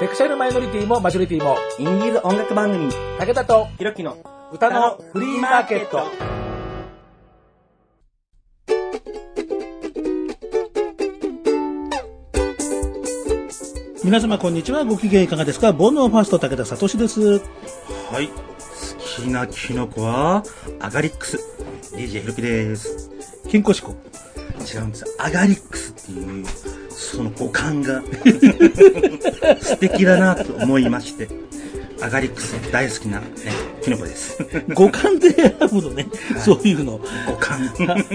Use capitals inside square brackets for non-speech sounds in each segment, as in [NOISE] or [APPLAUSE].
セクシャルマイノリティもマジョリティも、インディーズ音楽番組、武田とひろきの歌のフリーマーケット。皆様こんにちはご機嫌いかがですか？煩悩ファースト武田聡ですはい。好きなキノコは、アガリックス。DJ ひろきです。健康志向違うんです。アガリックスっていう、その五感が、素敵だなと思いまして、アガリックス大好きな、ね、キノコです。五感で選ぶのね、そういうの。五感。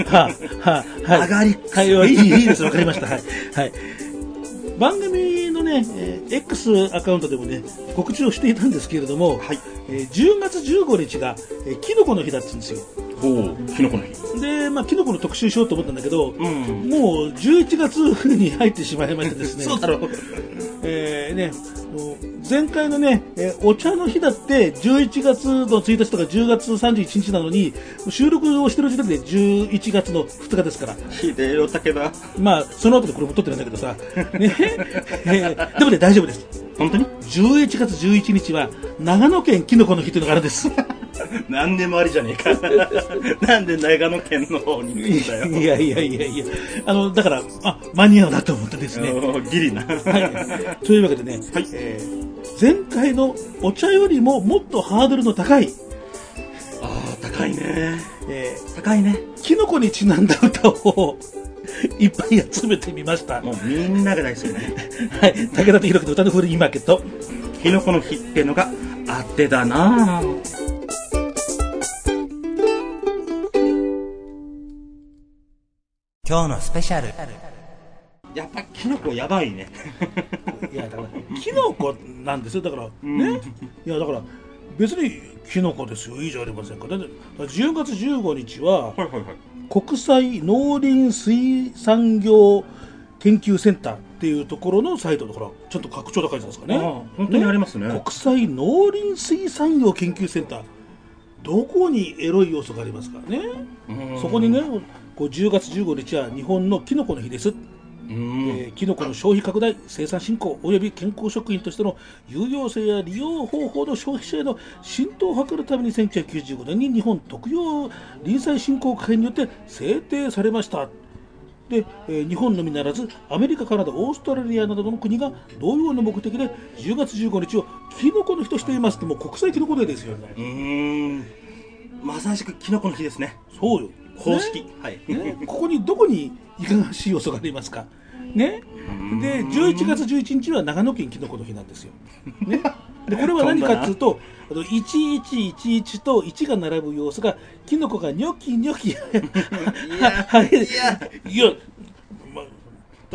はははい。アガリックス。はいいいいいです。わかりました。はい。はい。番組のね、えー X アカウントでもね告知をしていたんですけれども、はい。えー10月15日が、えーキノコの日だったんですよほう、キノコの日。でまあキノコの特集しようと思ったんだけど、うん。もう11月に入ってしまいましてですね [LAUGHS] そうだろう。[LAUGHS] えーね、前回のね、えーお茶の日だって11月の1日とか10月31日なのに収録をしてる時点で11月の2日ですからひでえ。まあその後でこれも撮ってるんだけどさ、ねえーでもね大丈夫です本当に？11月11日は長野県キノコの日というのがあるんです [LAUGHS] 何でもありじゃねえか。[LAUGHS] なんで長野県の方に行くんだよ。いやいやいやいやあのだからあ間に合うなと思ってですね [LAUGHS] ギリな。はい、というわけでね、はいえー前回のお茶よりももっとハードルの高い、ああ、高いね。え高いね。ーキノコにちなんだ歌をいっぱい集めてみました。もうみんなが大好きね。はい、武田とひろきと歌のフリーマーケット。キノコの日ってのがあってだな今日のスペシャルやっぱキノコやばいね。いや、だから、キノコなんですよ。だから、ね？いや、だから、別にキノコですよ。いいじゃありませんか。だって、だから10月15日は、はいはいはい。国際農林水産業研究センターっていうところのサイトだからちょっと拡張高いじゃないですかね本当にありますね国際農林水産業研究センターどこにエロい要素がありますからねそこにねこう10月15日は日本のキノコの日です、うん。えーキノコの消費拡大生産振興および健康食品としての有用性や利用方法の消費者への浸透を図るために1995年に日本特用臨済振興会によって制定されましたで、えー日本のみならずアメリカカナダオーストラリアなどの国が同様の目的で10月15日をキノコの日としていますってもう国際キノコデーですよねうーん。まさしくキノコの日ですね。そうよ公式。はい。ね、ここにどこにいかがわしい要素がありますか。ね、で11月11日は長野県きのこの日なんですよ。ね、でこれは何かっていうとあの1111と1が並ぶ要素がきのこがニョキニョキいや [LAUGHS] はいいや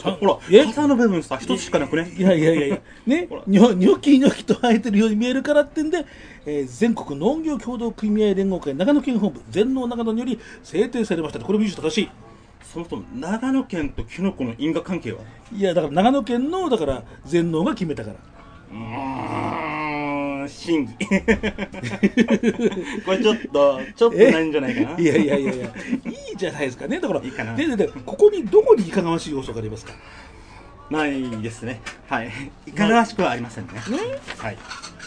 ほら、え？肩の部分さ、一つしかなくね？いやいやいやいや、[LAUGHS] ねほら、ニョニョキニョキと生えてるように見えるからってんで、えー全国農業協同組合連合会長野県本部全農長野により制定されましたこれも優秀正しい。そもそも長野県とキノコの因果関係は？いやだから長野県のだから全農が決めたから。うーん、審議。[LAUGHS] これちょっと、ちょっとないんじゃないかな。[LAUGHS] いやいやいやいや、いいじゃないですかね。だから、いいかなでででここにどこにいかがわしい要素がありますか？ないですね。はい。いかがわしくはありませんね。はい。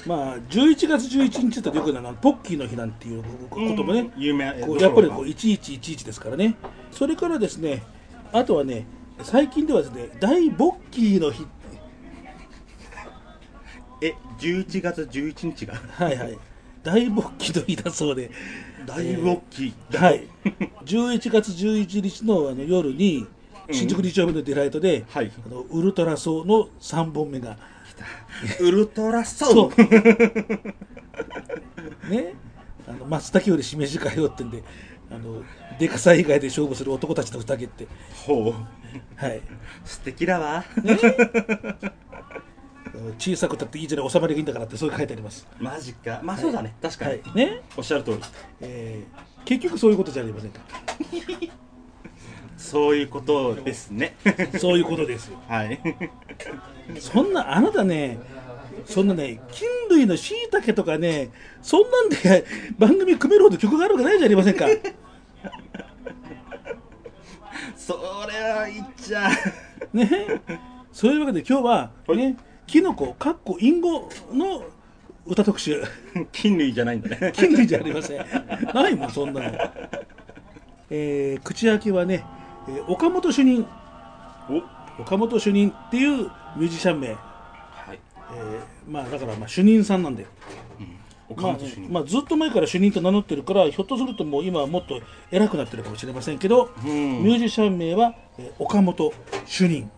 まあ、11月11日ってよくなのポッキーの日なんていうこともね、うん有名やっぱりこう1111ですからね。それからですね、あとはね、最近ではですね、大ボッキーの日、え、11月11日が。はいはい、大ボッキーの日だそうで、大大きい。はい、11月11日のあの夜に、新宿2丁目のデライトで、はい。あのウルトラソーの3本目が、ウルトラソそう。ー。[LAUGHS] ね、あの松茸よりしめじかよってんで、あのでかさ以外で勝負する男たちの宴って、ほう。はい、素敵だわ。小さくたっていいじゃない、収まりがいいんだからって、そういう書いてあります。マジか。まあそうだね。確かにはい。、ね、おっしゃる通り。えー結局そういうことじゃありませんか。[LAUGHS] そういうことですね。[LAUGHS] そういうことですよ。はい。そんな、あなたね、そんなね、菌類のしいたけとかね、そんなんで [LAUGHS] 番組組めるほど曲があるわけないじゃありませんか。それは言っちゃう。ね、そういうわけで今日は、ね、キノコかっこ隠語の歌特集。[LAUGHS] 菌類じゃないんだね。[LAUGHS] 金類じゃありません。ないもんそんなの、えー口開けはね、えー岡本主任。お。岡本主任っていうミュージシャン名、えはい。ーまあだからまあ主任さんなんでまあ本主任。まあ、ずっと前から主任と名乗ってるからひょっとするともう今はもっと偉くなってるかもしれませんけど、うん。ミュージシャン名は、えー岡本主任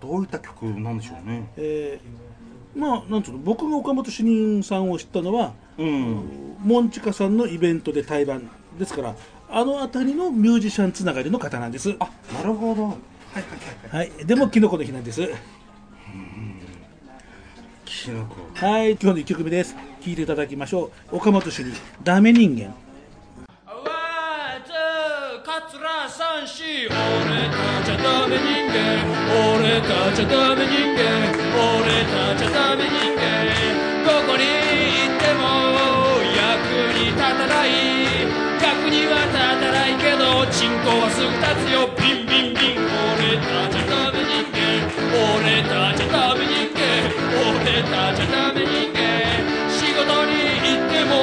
どういった曲なんでしょうね。えーまあなんつうの僕が岡本主任さんを知ったのはうん。モンチカさんのイベントで対バンですからあの辺りのミュージシャンつながりの方なんですあ、なるほど。はいはいはい。はいでもキノコの日なんですキノコ。はい今日の1曲目です聴いていただきましょう岡本主任ダメ人間ラ三四俺たちゃダメ人間。俺たちゃダメ人間俺たちゃダメ人間どこに行っても役に立たない役には立たないけどチンコはすぐ立つよビンビンビン俺たちゃダメ人間俺たちゃダメ人間俺たちゃダメ人間仕事に行っても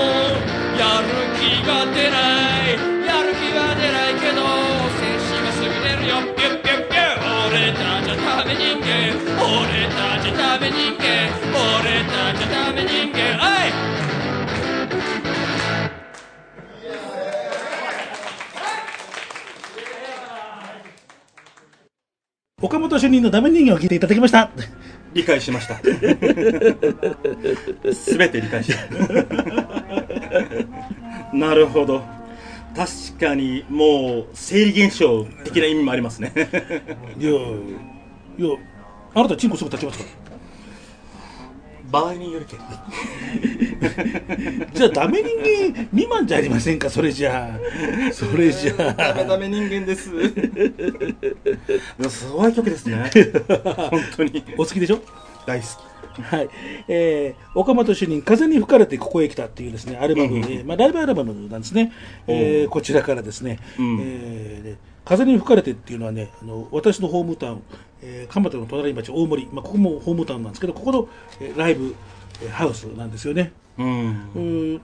やる気が出ない。ダメ人間俺たちゃダメ人間はい岡本主任のダメ人間を聴いていただきました理解しました。[LAUGHS] すべて理解した。なるほど。確かに、もう、生理現象的な意味もありますね。いやいやあなたチンコすぐ立ちますか場合によるけど。ら [LAUGHS] じゃあダメ人間未満じゃありませんか？それじゃあ。それじゃダメあダメ人間です。[LAUGHS] すごい曲ですね。本当に。お好きでしょ？大好はい、えー、岡本主任、風に吹かれてここへ来たっていうですね、アルバム、えーまあ、ライブアルバムなんですね、えーこちらからですね、うん。えーで風に吹かれてっていうのはね、あの私のホームタウン、えー、蒲田の隣町、大森、まあ、ここもホームタウンなんですけど、ここの、えーライブ、えーハウスなんですよね。き。うん。うん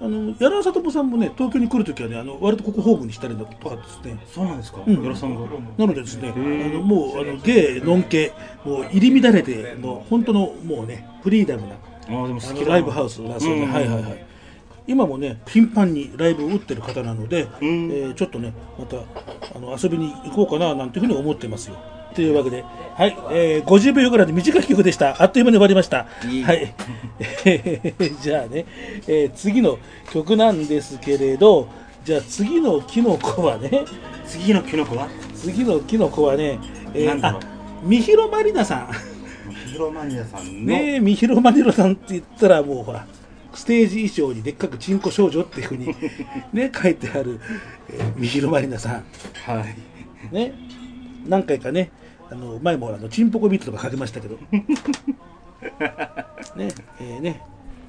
あの柳沢智さんもね、東京に来るときはね、あの割とここホームにしたりとかですね、そうなんですか、うんよろさんが。なのでですね、あのもうあのゲイ、ノン系、もう入り乱れての、本当のもうね、フリーダムなああ、でもライブハウスなんですよね、うんはいはいはい。今もね、頻繁にライブを打ってる方なので、んえーちょっとね、またあの遊びに行こうかななんていうふうに思ってますよ。というわけで、はい、えー、50秒ぐらいで短い曲でした。あっという間に終わりました。いいはい。[LAUGHS] じゃあね、えー次の曲なんですけれど、じゃあ次のキノコはね、次のキノコは？次のキノコはね、えなんだろうあ、みひろまりなさん。ヒロマニアさんの、ねえ、みひろまりなさんって言ったらもうほら、ステージ衣装にでっかくチンコ少女っていうふうに [LAUGHS] ね、書いてある、えー、みひろまりなさん。はい。ね、何回かね、あの前もあのチンポコビートとか書きましたけど、[LAUGHS] ね、えーね、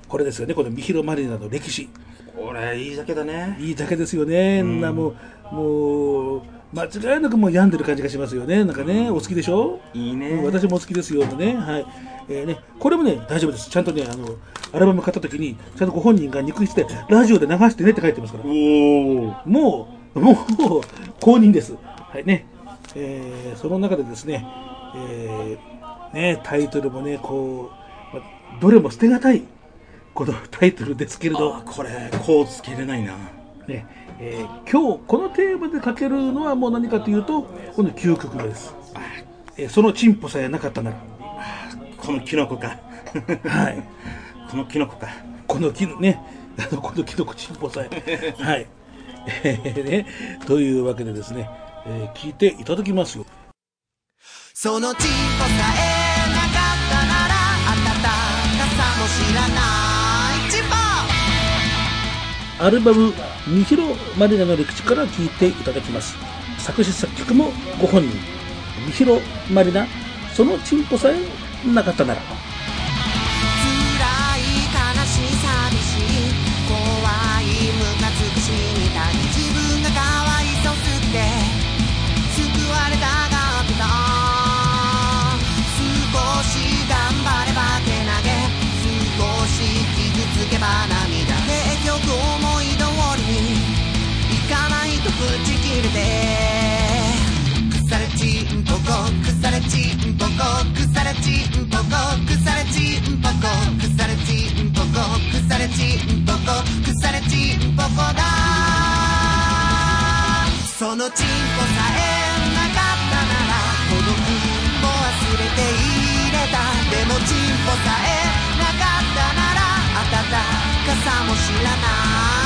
これですよね、このみひろまりなの歴史。これ、いいだけだね。いいだけですよね、ん。なもう、もう、間違いなくもう病んでる感じがしますよね、なんかね、お好きでしょ？いいね。うん私も好きですよ。ね、はいえーね、これもね大丈夫です、ちゃんとねあのアルバム買った時に、ちゃんとご本人が肉質でラジオで流してねって書いてますから。もう、もう公認です、はいね。えーその中でですね,、えーねタイトルもねこう、まどれも捨てがたいこのタイトルですけれど。あ、これ、こうつけれないな。ねえー今日このテーマでかけるのはもう何かというとこの9曲目です、えーそのチンポさえなかったなら。このキノコか。はい [LAUGHS] このキノコか。この木のね、あのこのキノコチンポさえ。[LAUGHS] はい。えーね、というわけでですね、えー聞いていただきますよ。そのチンポさえなかったならあなた傘も知らないチンポアルバム、みひろマリナの歴史から聞いていただきます。作詞作曲もご本人、みひろマリナ、そのチンポさえなかったなら。辛くされちんぽこくされちんぽこくされちんぽこくされちんぽこそのちんぽさえなかったならこのふんぼわすれていれた。でもちんぽさえなかったならあたたかさもしらない。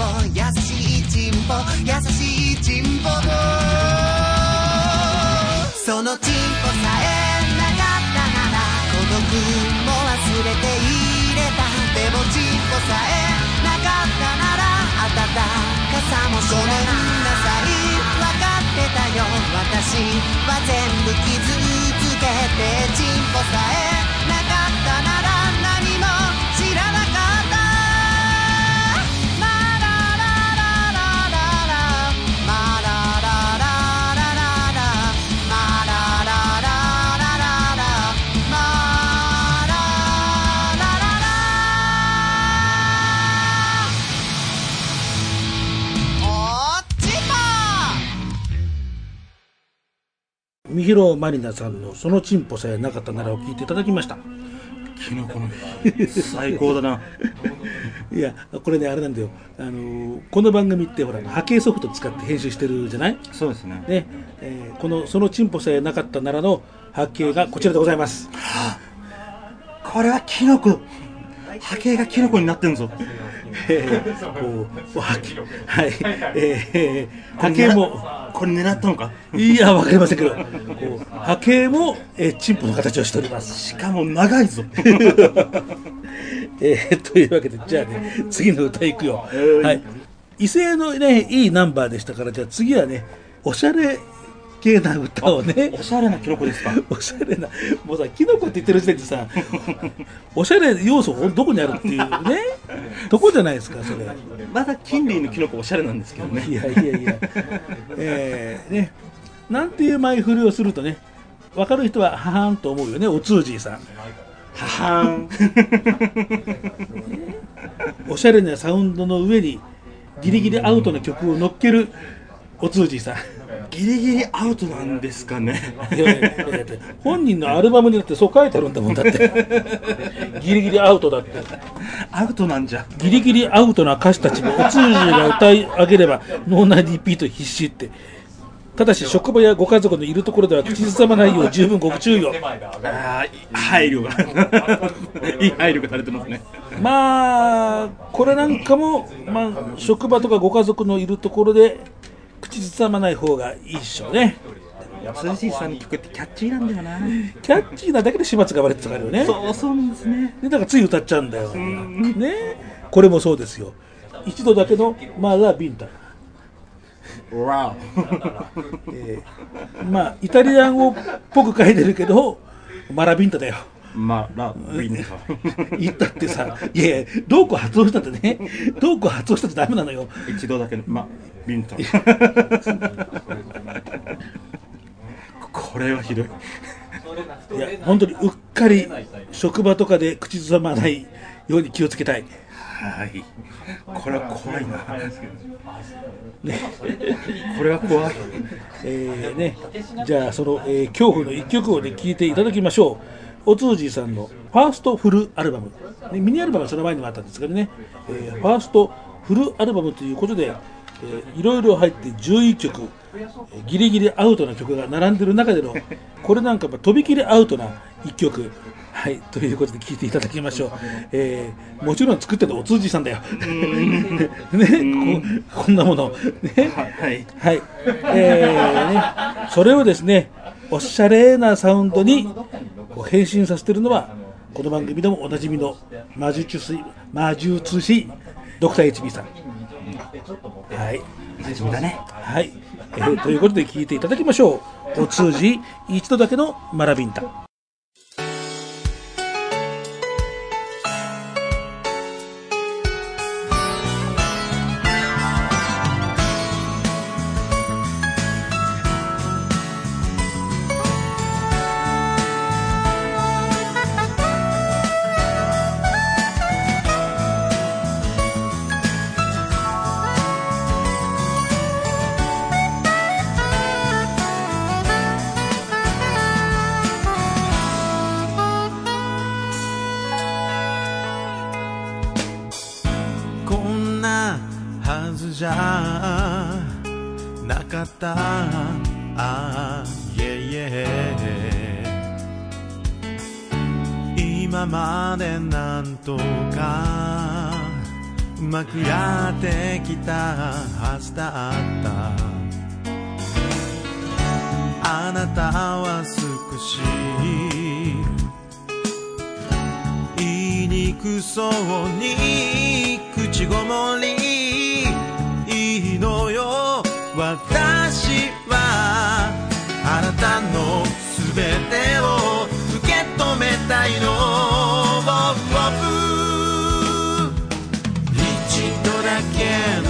いチンポ優しいチンポ優しいチンポそのチンポさえなかったなら孤独も忘れて入れた。でもチンポさえなかったなら暖かさも知らないごめんなさい。分かってたよ。私は全部傷つけてチンポさえ広マリナさんの「そのチンポさえなかったなら」を聞いていただきました。キノコの最高だな。[LAUGHS] いやこれねあれなんだよ、あのーこの番組ってほら波形ソフト使って編集してるじゃない？そうですね。ね、えーこの「そのチンポさえなかったなら」の波形がこちらでございます。これはキノコ波形がキノコになってんぞ。えーこう波形はい。えー波形もこれ狙ったのか？いやわかりませんけど波形も、えーチンポの形をしております。しかも長いぞ。えーというわけでじゃあね次の歌いくよ、ーはい。威勢のねいいナンバーでしたからじゃあ次はねおしゃれ系な歌をね。おしゃれなキノコですか？[LAUGHS] おしゃれなもうさキノコって言ってる時点でさ [LAUGHS] おしゃれ要素どこにあるっていうね。[LAUGHS] とこじゃないですかそれ。まだ金類のキノコおしゃれなんですけどね。いやいやいや。えー、ね。なんていう前振りをするとね分かる人はははんと思うよねお通じいさん。ははん。おしゃれなサウンドの上にギリギリアウトな曲を乗っけるお通じいさん。ギリギリアウトなんですかね。いやいやいや本人のアルバムにだってそう書いてあるんだもんだって。ギリギリアウトだって。アウトなんじゃ。ギリギリアウトな歌手たちもお通じが歌い上げれば脳内リピート必至って。ただし職場やご家族のいるところでは口ずさまないよう十分ご注意を。あー配慮が。[LAUGHS] いい配慮がされてますね。まあこれなんかも、まあ、職場とかご家族のいるところで口ずさまない方がいいっしょうね。鈴木さんの曲ってキャッチーなんだよな。キャッチーなだけで始末が割れてたからよね。そうそうなんですね。でだからつい歌っちゃうんだよ。ね。これもそうですよ。一度だけのマラビンタ。わ [LAUGHS] えーまあイタリアン語っぽく書いてるけどマラビンタだよおまらビンタ [LAUGHS] 言ったってさいやいやどうこう発音したってね。どうこう発音したってダメなのよ。一度だけのまビンタ。[LAUGHS] これはひどい。いや本当にうっかり職場とかで口ずさまないように気をつけたい。はい。これは怖いな。ね。これは怖い。えーね、じゃあその、えー恐怖の一曲をね聴いていただきましょうおつーじーさんのファーストフルアルバム、ね、ミニアルバムはその前にもあったんですけどね、えーファーストフルアルバムということで、えーいろいろ入って11曲えーギリギリアウトな曲が並んでる中でのこれなんかとびきりアウトな1曲。はいということで聴いていただきましょう、えーもちろん作ってるのおつーじーさんだよ。[LAUGHS] ねここんなもの。ね。はい。はい、えーね、それをですね、おしゃれなサウンドに変身させてるのは、この番組でもおなじみの魔術師、魔術師、ドクター HB さん。はい、馴染みだねはい、えーということで聞いていただきましょう。お通じ、一度だけのマラビンタ。「まくやってきたはずだった。あなたは少し言いにくそうに口ごもりいいのよ私は。あなたの全てを受け止めたいの。一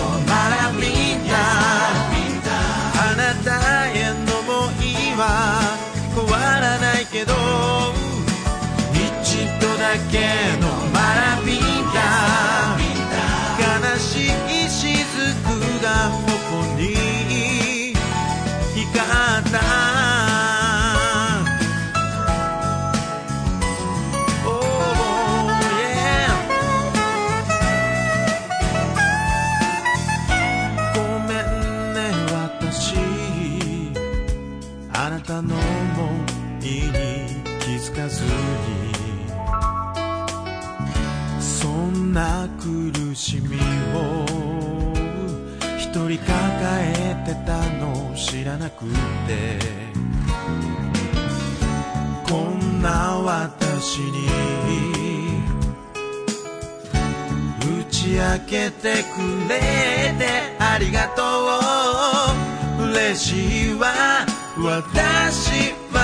らなくて。こんな私に。打ち明けてくれてありがとう。嬉しいわ私は。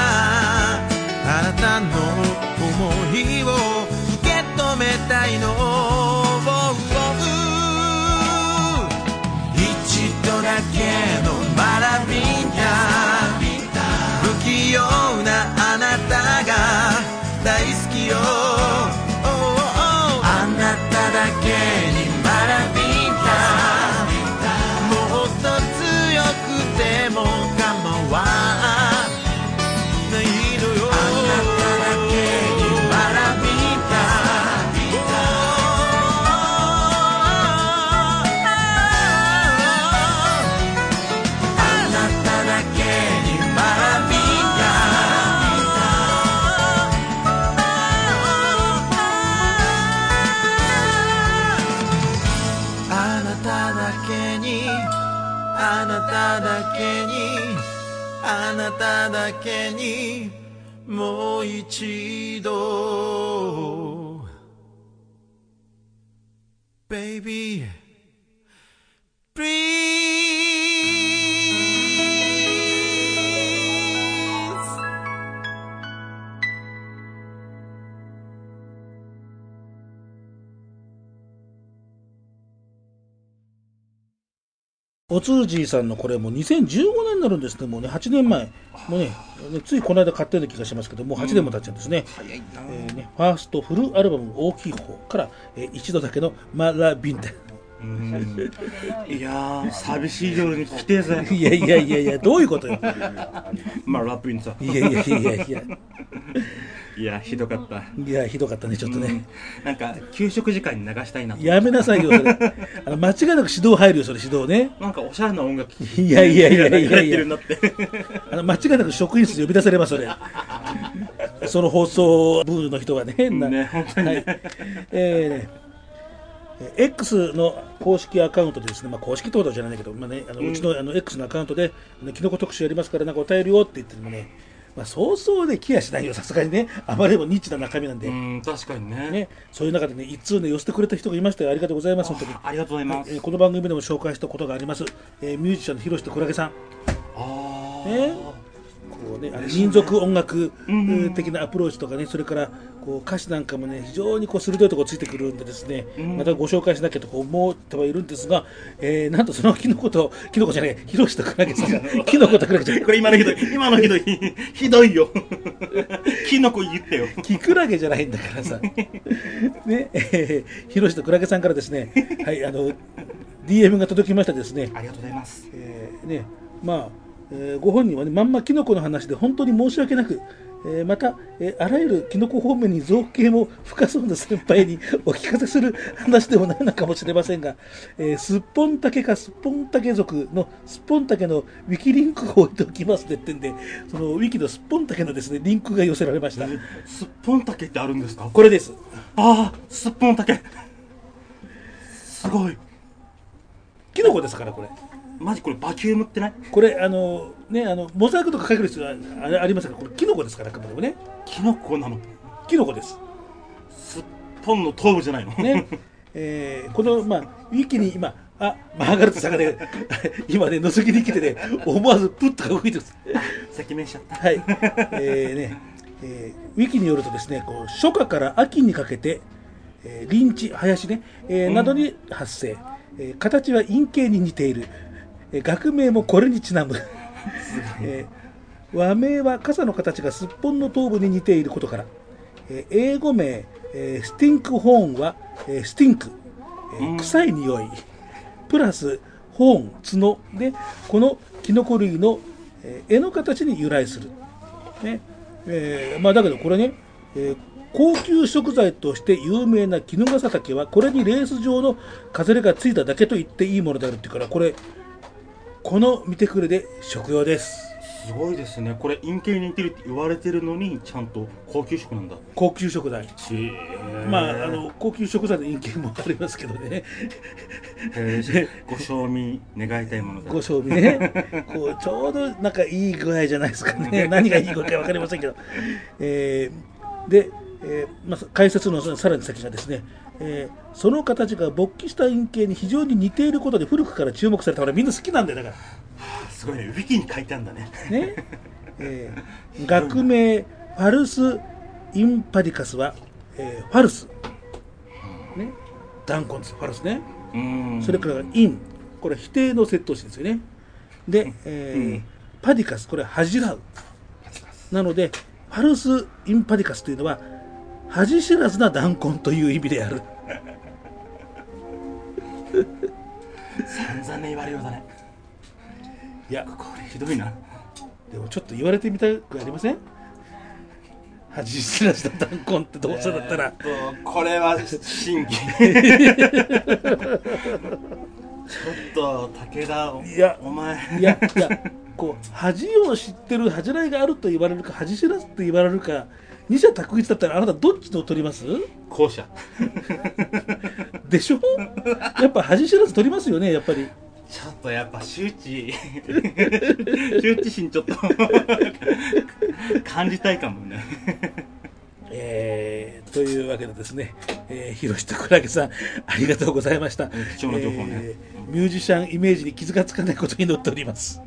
あなたの思いを受け止めたいの。一度 Baby おつーじーさんのこれもう2015年になるんですね。もうね8年前。もうねねついこの間買ったような気がしますけどもう8年も経っちゃうんですね,、えーねファーストフルアルバム大きい方から、えー一度だけのマラビンタいやー寂しい夜に聞きてえぜ。いやいやいやいやどういうことよ。まあラップインさ。いやいやいやいや。いやひどかった。いやひどかったねちょっとね、なんか給食時間に流したいなとやめなさいよそれ。あの間違いなく指導入るよそれ指導ね。なんかおしゃれな音楽いやいやいやいやいや流れてるなって。あの間違いなく職員室呼び出されますそれ。その放送部の人はね。変な、ね本当にね。はい。えー X の公式アカウントでですね、まあ、公式ってことじゃないんだけど、まあね、あのうちのあの X のアカウントで、ね、キノコ特集やりますから、なんかお便りをって言ってもね、まあ、そうそうで来やしないよ、さすがにね、あまりにもニッチな中身なんで、うん確かにね。ね、そういう中でね、一通ね、寄せてくれた人がいましたよ、ありがとうございます、本当に。ありがとうございます、えーこの番組でも紹介したことがあります、えーミュージシャンの広瀬とクラゲさん、ああ、ね。こうね、あの民族音楽的なアプローチとかね、それからこう歌詞なんかもね、非常にこう鋭いところついてくるんでですね、うん。またご紹介しなきゃと思ってはいるんですが、えーなんとそのキノコと、キノコじゃない、広瀬とクラゲさんが、[LAUGHS] キノコとクラゲじゃない。これ今のひどい今のひどいひどいよ。[LAUGHS] キノコ言ってよ。キクラゲじゃないんだからさ、ね、えー広瀬とクラゲさんからですね、はい、あの、DM が届きましたですね、ありがとうございます。えーね、まあ、えーご本人はね、まんまキノコの話で本当に申し訳なく、えーまた、えーあらゆるキノコ方面に造形も深そうな先輩に [LAUGHS] お聞かせする話でもないのかもしれませんが、えーすっぽんたけかすっぽんたけ族のすっぽんたけのウィキリンクを置いておきますねってんで、そのウィキのすっぽんたけのですね、リンクが寄せられました。すっぽんたけってあるんですか？これです。ああすっぽんたけすごいキノコですから、これ。マジこれバキュームってない？これ、あの、ね、あの、モザイクとかかける必要はあありませんが、これキノコですから、あくまでもね。キノコなの？キノコです。すっぽんの頭部じゃないの？ね、[LAUGHS] えーこの、まあ、ウィキに今、あ、マーガレットさんがね、[LAUGHS] 今ね、のぞきに来てね、思わずプッとか動いてます。赤面しちゃったはい。えーね、えーウィキによるとですね、こう初夏から秋にかけて、えー林地、林ね、えーなどに発生、えー形は陰形に似ている、えー学名もこれにちなむ。えー和名は傘の形がすっぽんの頭部に似ていることから、えー英語名、えースティンクホーンは、えースティンク、えー臭い匂い、プラスホーン、角。で、このキノコ類の、えー絵の形に由来する。ね。えーまあ、だけどこれね、えー高級食材として有名な衣笠竹はこれにレース状の飾りがついただけと言っていいものであるっていうからこれこの見てくれで食用です。すごいですね。これ陰形に似てるって言われてるのにちゃんと高級食なんだ。高級食材。ちまああの高級食材の陰形もありますけどね。えー。[LAUGHS] ご賞味願いたいものだ。ご賞味ね。こうちょうどなんかいい具合じゃないですかね。[LAUGHS] 何がいい具合か分かりませんけど、えーで、えーまあ、解説のさらに先がですね、えーその形が勃起した陰形に非常に似ていることで古くから注目されたからみんな好きなんだよだかすごいね。ウィキに書いてあるんだね。らね、えー学名ファルス・インパディカスは、えーファルス、ね、断根ですファルスね。それからイン、これは否定の接頭詞ですよね。で、えーうん。パディカス、これは恥じらう。なので、ファルス・インパディカスというのは、恥知らずな断根という意味である。散々ね言われようだね。いや、これひどいな。でもちょっと言われてみたくありません？恥知らずな断根ってどうせだったら、えーこれは審議ちょっと武田おいや。お前。いや、いや、こう、恥を知ってる恥じらいがあると言われるか、恥知らずと言われるか、二者択一だったらあなたどっちと取ります？後者。でしょ？やっぱ恥知らず取りますよね、やっぱり。ちょっとやっぱ周知。周知心ちょっと。感じたいかもね。えーというわけでですね、えー、広志とクラゲさん、ありがとうございました。貴重な情報ね。えーミュージシャンイメージに傷がつかないことに乗っております。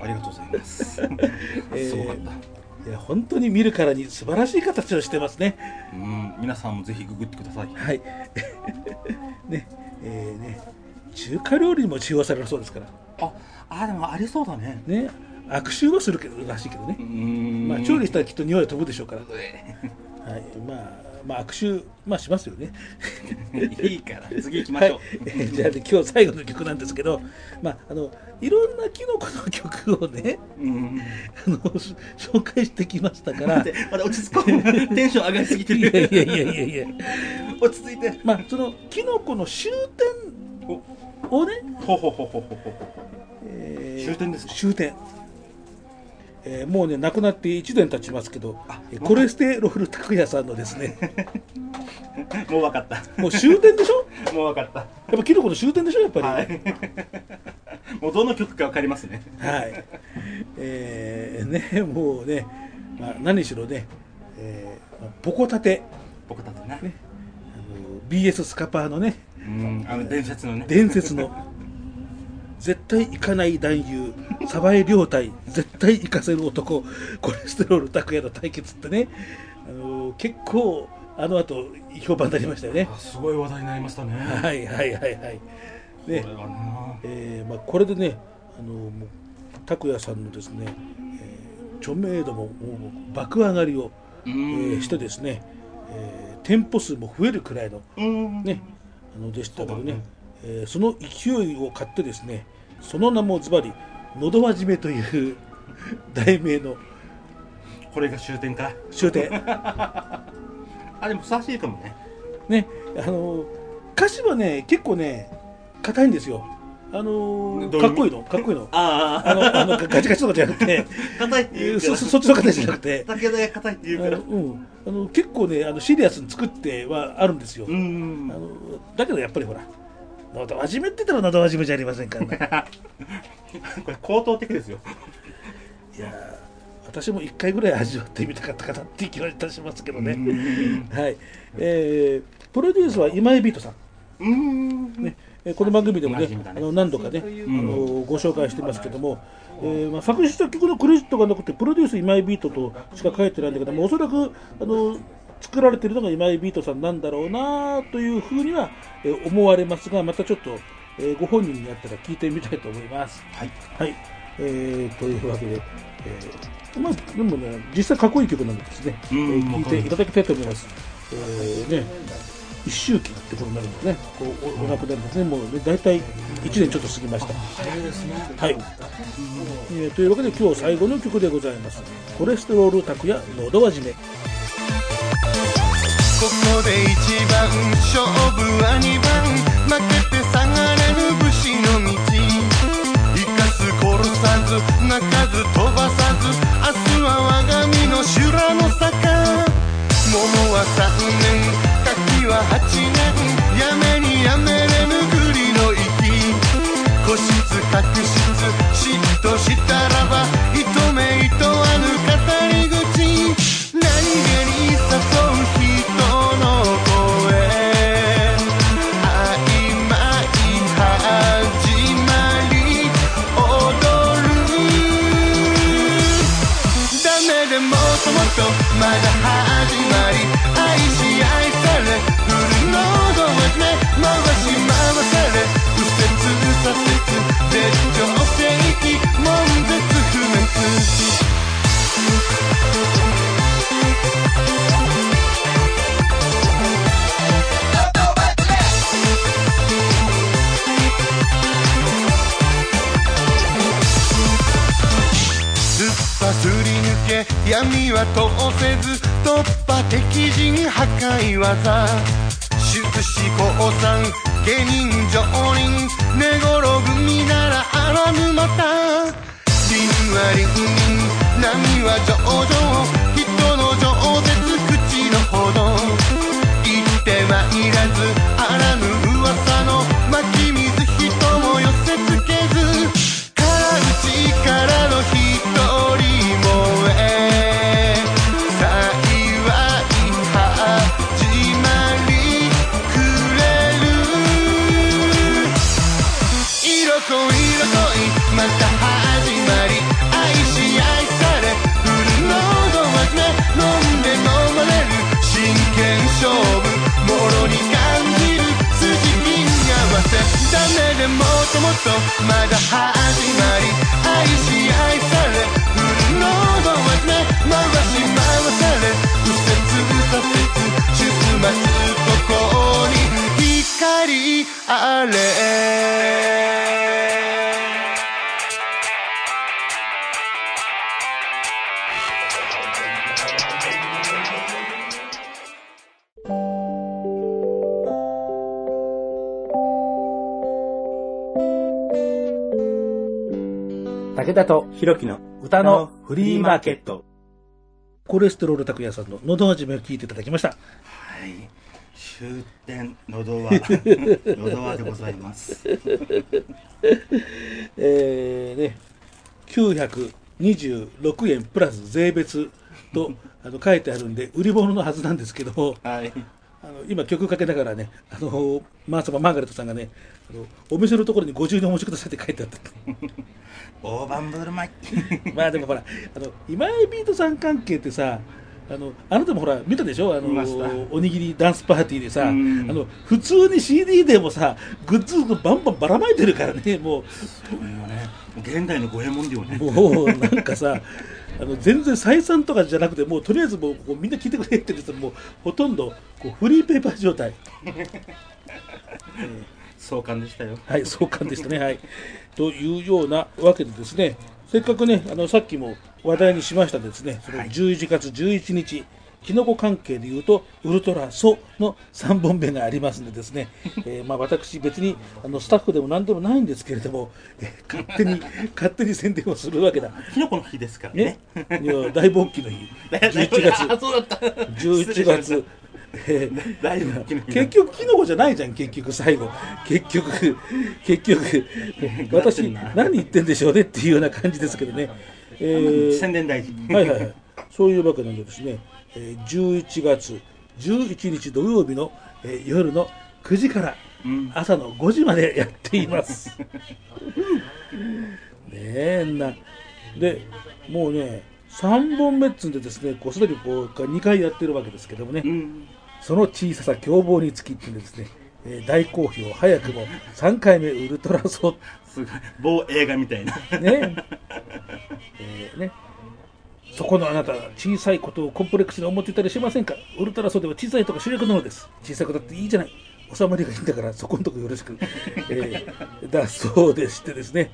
ありがとうございます。えーすごかったいや本当に見るからに素晴らしい形をしてますね。うん皆さんもぜひググってくださいはい。[LAUGHS] ね、えーね、中華料理にも使用されるそうですから。ああでもありそうだねね、悪臭はするけどらしいけどねう。んまあ調理したらきっと匂いは飛ぶでしょうから。[LAUGHS] はい、まあ。まあ、悪臭、まあ、しますよね。[LAUGHS] いいから次行きまはいしょう、えー [LAUGHS] じゃあ、ね、今日最後の曲なんですけど、まあ、あのいろんなキノコの曲をねうん。あのし紹介してきましたから。まだ落ち着こう。[LAUGHS] テンション上がりすぎていやいるやいやいやいや。落ち着いて。まあそのキノコの終点をね、ほほほほほほほえー終点ですか？終点えーもうね亡くなって1年経ちますけどコレステロール拓也さんのですね [LAUGHS] もう分かった。もう終点でしょ？[LAUGHS] もう分かった。やっぱキノコの終点でしょ？やっぱり。はい。[LAUGHS] もうどの曲か分かりますね。はい、えーね、もうね、まあ、何しろね、えーまあポコタテ、僕だってねね。あの BS スカパーのね、うんあの伝説のね。伝説の、絶対行かない男優、サバエ両対、絶対行かせる男、コレステロール拓也の対決ってね、あの結構、あの後評判になりましたよね。あすごい話題になりましたね。はいはいはいはい。こねれはな。えーまあ、これでね、あの拓也さんのですね、えー著名度も爆上がりを、うえーんしてですね、えー店舗数も増えるくらいの、うん。ね、あのでしたけどねえーその勢いを買ってですねその名もズバリ「のどわじめ」という [LAUGHS] 題名のこれが終点か？終点。[LAUGHS] あでもふさわしいかもね。ねあの歌詞はね結構ね硬いんですよ。あのどういうかっこいいの？かっこいいの？ああのあのガチガチとかじゃなくて。[LAUGHS] 硬いって言うそそそっちの形じゃなくて。武田が硬いって言うから。あのうん、あの結構ねあのシリアスに作ってはあるんですよ、うん。あのだけどやっぱりほらのど真面目って言ったらのど真面目じゃありませんからね。[LAUGHS] これ高等的ですよ。いやー私も一回ぐらい味わってみたかったかなって気はいたしますけどね、はい。えー、プロデュースは今井ビートさん。うん。ね、えーこの番組でもねあの何度かね、あのご紹介してますけども、えーまあ、作詞作曲のクレジットがなくてプロデュース今井ビートとしか書いてないんだけどもおそらくあの作られてるのが今井ビートさんなんだろうなというふうには、えー思われますがまたちょっと、えーご本人になったら聞いてみたいと思います。はいはいえーというわけで、えーまあ、でもね実際かっこいい曲なんでですね、えうんー聞いていただきたいと思います。えーね一周期ってことになるんですね。こうおお亡くなりですね。もうね大体一年ちょっと過ぎました。はい。えーというわけで今日最後の曲でございます。コレステロール拓也のどわじめ。ここで一番勝負は二番。負けて下がれる武士の道。生かす殺さず泣かず飛ばさず明日は我が身の修羅の坂桃は三年。柿は八年。やめにやめれぬぐりの息。個室確執田とひろきの歌のフリーマーケット。コレステロール拓也さんののど始めを聞いていただきました。はい終点のど輪のど輪でございます [LAUGHS] えーね、926円プラス税別とあの書いてあるんで、売り物のはずなんですけども、はいあの今、曲かけながらね、あのマーサママーガレットさんがね、あのお店のところに50円お持ちくださいって書いてあった。大盤振る舞い。[LAUGHS] まあでもほら、あの今井ビートさん関係ってさ、あのあなたもほら見たでしょ？あのおにぎりダンスパーティーでさあうん。の普通に CD でもさグッズバンバンばらまいてるからねもう。ね。現代の五右衛門だよね。もうなんかさあの全然採算とかじゃなくてもうとりあえずもうこうみんな聞いてくれって言ってもうほとんどこうフリーペーパー状態。壮観でしたよ。はい壮観でしたね。はい。というようなわけでですねせっかくねあのさっきも話題にしましたですね、その11月11日、キノコ関係でいうと、ウルトラソの3本目がありますのでですね、[LAUGHS] えーまあ、私、別にあのスタッフでも何でもないんですけれども、えー勝手に、[LAUGHS] 勝手に宣伝をするわけだ。キノコの日ですからね。ね、いや大勃起の日、[LAUGHS] 11月、あそうだった。11月、えー結局、キノコじゃないじゃん、結局、最後、結局、結局、私、何言ってんでしょうねっていうような感じですけどね。えー宣伝大事はいはいはい、そういうわけなんでですね、えー11月11日土曜日の、えー夜の9時からうん。朝の5時までやっています。[LAUGHS] ねえな。でもうね3本目っつうんでですねこうすでにこう2回やってるわけですけどもね、うん。その小ささ凶暴につきってでですね、えー大好評早くも3回目ウルトラソすごい。某映画みたいな。ね。[LAUGHS] えーねそこのあなた小さいことをコンプレックスに思っていたりしませんか？ウルトラソでは小さいとこ主役なのです。小さいことっていいじゃない。収まりがいいんだからそこのとこよろしく、えーだそうでしてですね。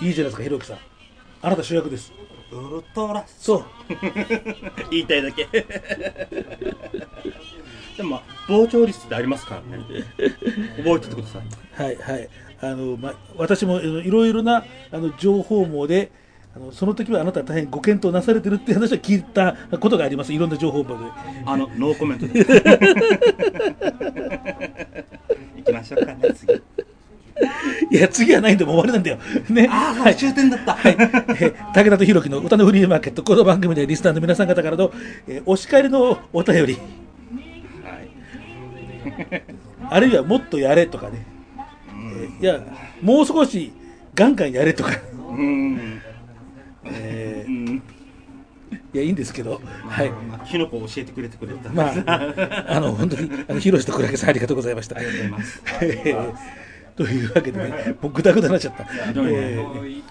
いいじゃないですかひろきさん。あなた主役です。ウルトラそう言いたいだけ。[LAUGHS] でもまあ膨張率ってありますからね。覚えててください。はいはい。あの、ま、私もいろいろなあの情報網であのその時はあなたは大変ご検討なされてるっていう話は聞いたことがあります。いろんな情報網であのノーコメントで。[LAUGHS] 行きましょうかね次。いや、次はないんでもう終わりなんだよ。ね。ああはい。終点だった、はい、えー武田と弘樹の歌のフリーマーケット、この番組でリスナーの皆さん方からの、えーお叱りのお便り、[LAUGHS] あるいはもっとやれとかね、えーいや、もう少しガンガンやれとか、うんえうんーいや、いいんですけど、はい。まあキノコを教えてくれてくれたまあ、あの、本当に、あの、広志と倉木さんありがとうございました。ありがとうございますえーというわけでね、もうぐだぐだになっちゃった。えー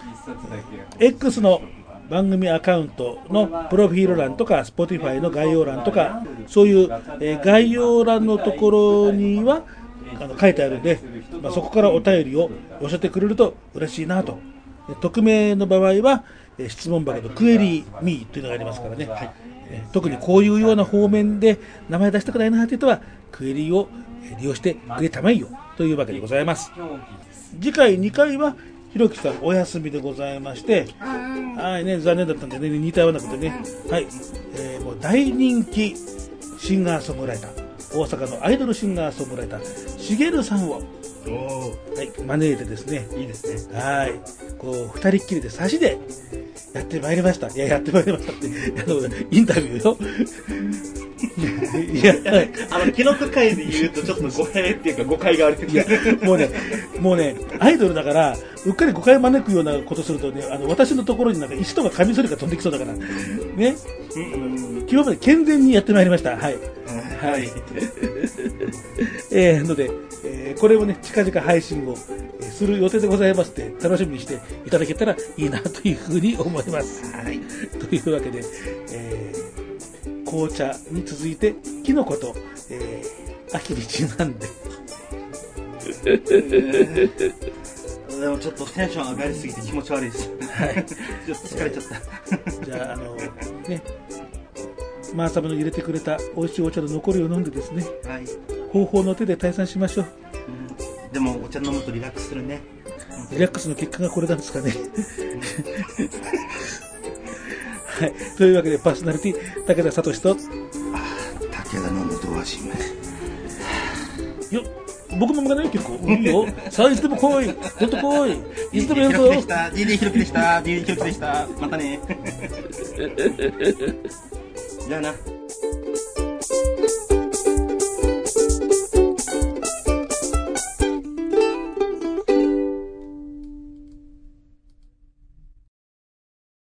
X の番組アカウントのプロフィール欄とか Spotify の概要欄とかそういう、えー概要欄のところにはあの書いてあるんで、まあ、そこからお便りを寄せてくれると嬉しいなとで匿名の場合は、えー質問箱のクエリーミーというのがありますからね、えー特にこういうような方面で名前出したくないなという人はクエリーをえー利用してくれたまえよというわけでございます。次回2回はひろきさんお休みでございましてはいね残念だったんでね似たようなことでね。はい、えーもう大人気シンガーソングライター。大阪のアイドルシンガーソングライターしげるさんを、はい、招いてですね。いいですね。はい。こう二人っきりで差しでやってまいりました。いややってまいりましたって。あ [LAUGHS] のインタビューよ。いやあのキノコ界で言うとちょっと語弊っていうか誤解があるいや、もうね、もうね、アイドルだから、うっかり誤解招くようなことするとね、あの、私のところになんか石とかカミソリが飛んできそうだから、ね、今日まで健全にやってまいりました。はい。はい。えー、ので、えーこれをね、近々配信をえーする予定でございますので、楽しみにしていただけたらいいなというふうに思います。はい。というわけで、えー紅茶に続いて、キノコと、えー秋にちなんで、でもちょっとテンション上がりすぎて気持ち悪いですはい。[LAUGHS] ちょっと疲れちゃったじゃあ、あの、ね、マーサムの入れてくれた美味しいお茶の残りを飲んでですね、はい、方法の手で退散しましょう。うん、でもお茶飲むとリラックスするねリラックスの結果がこれなんですかね。はい。というわけで、パーソナリティ、武田聡と、武田のドア締めよ僕も向かないよ、結構。いいよ。さあ、いつでも来い。ほんと来い。いつでもやるぞ。DD ひろきでした DD ひろきでした DD ひろきでしたまたね [LAUGHS] じゃあな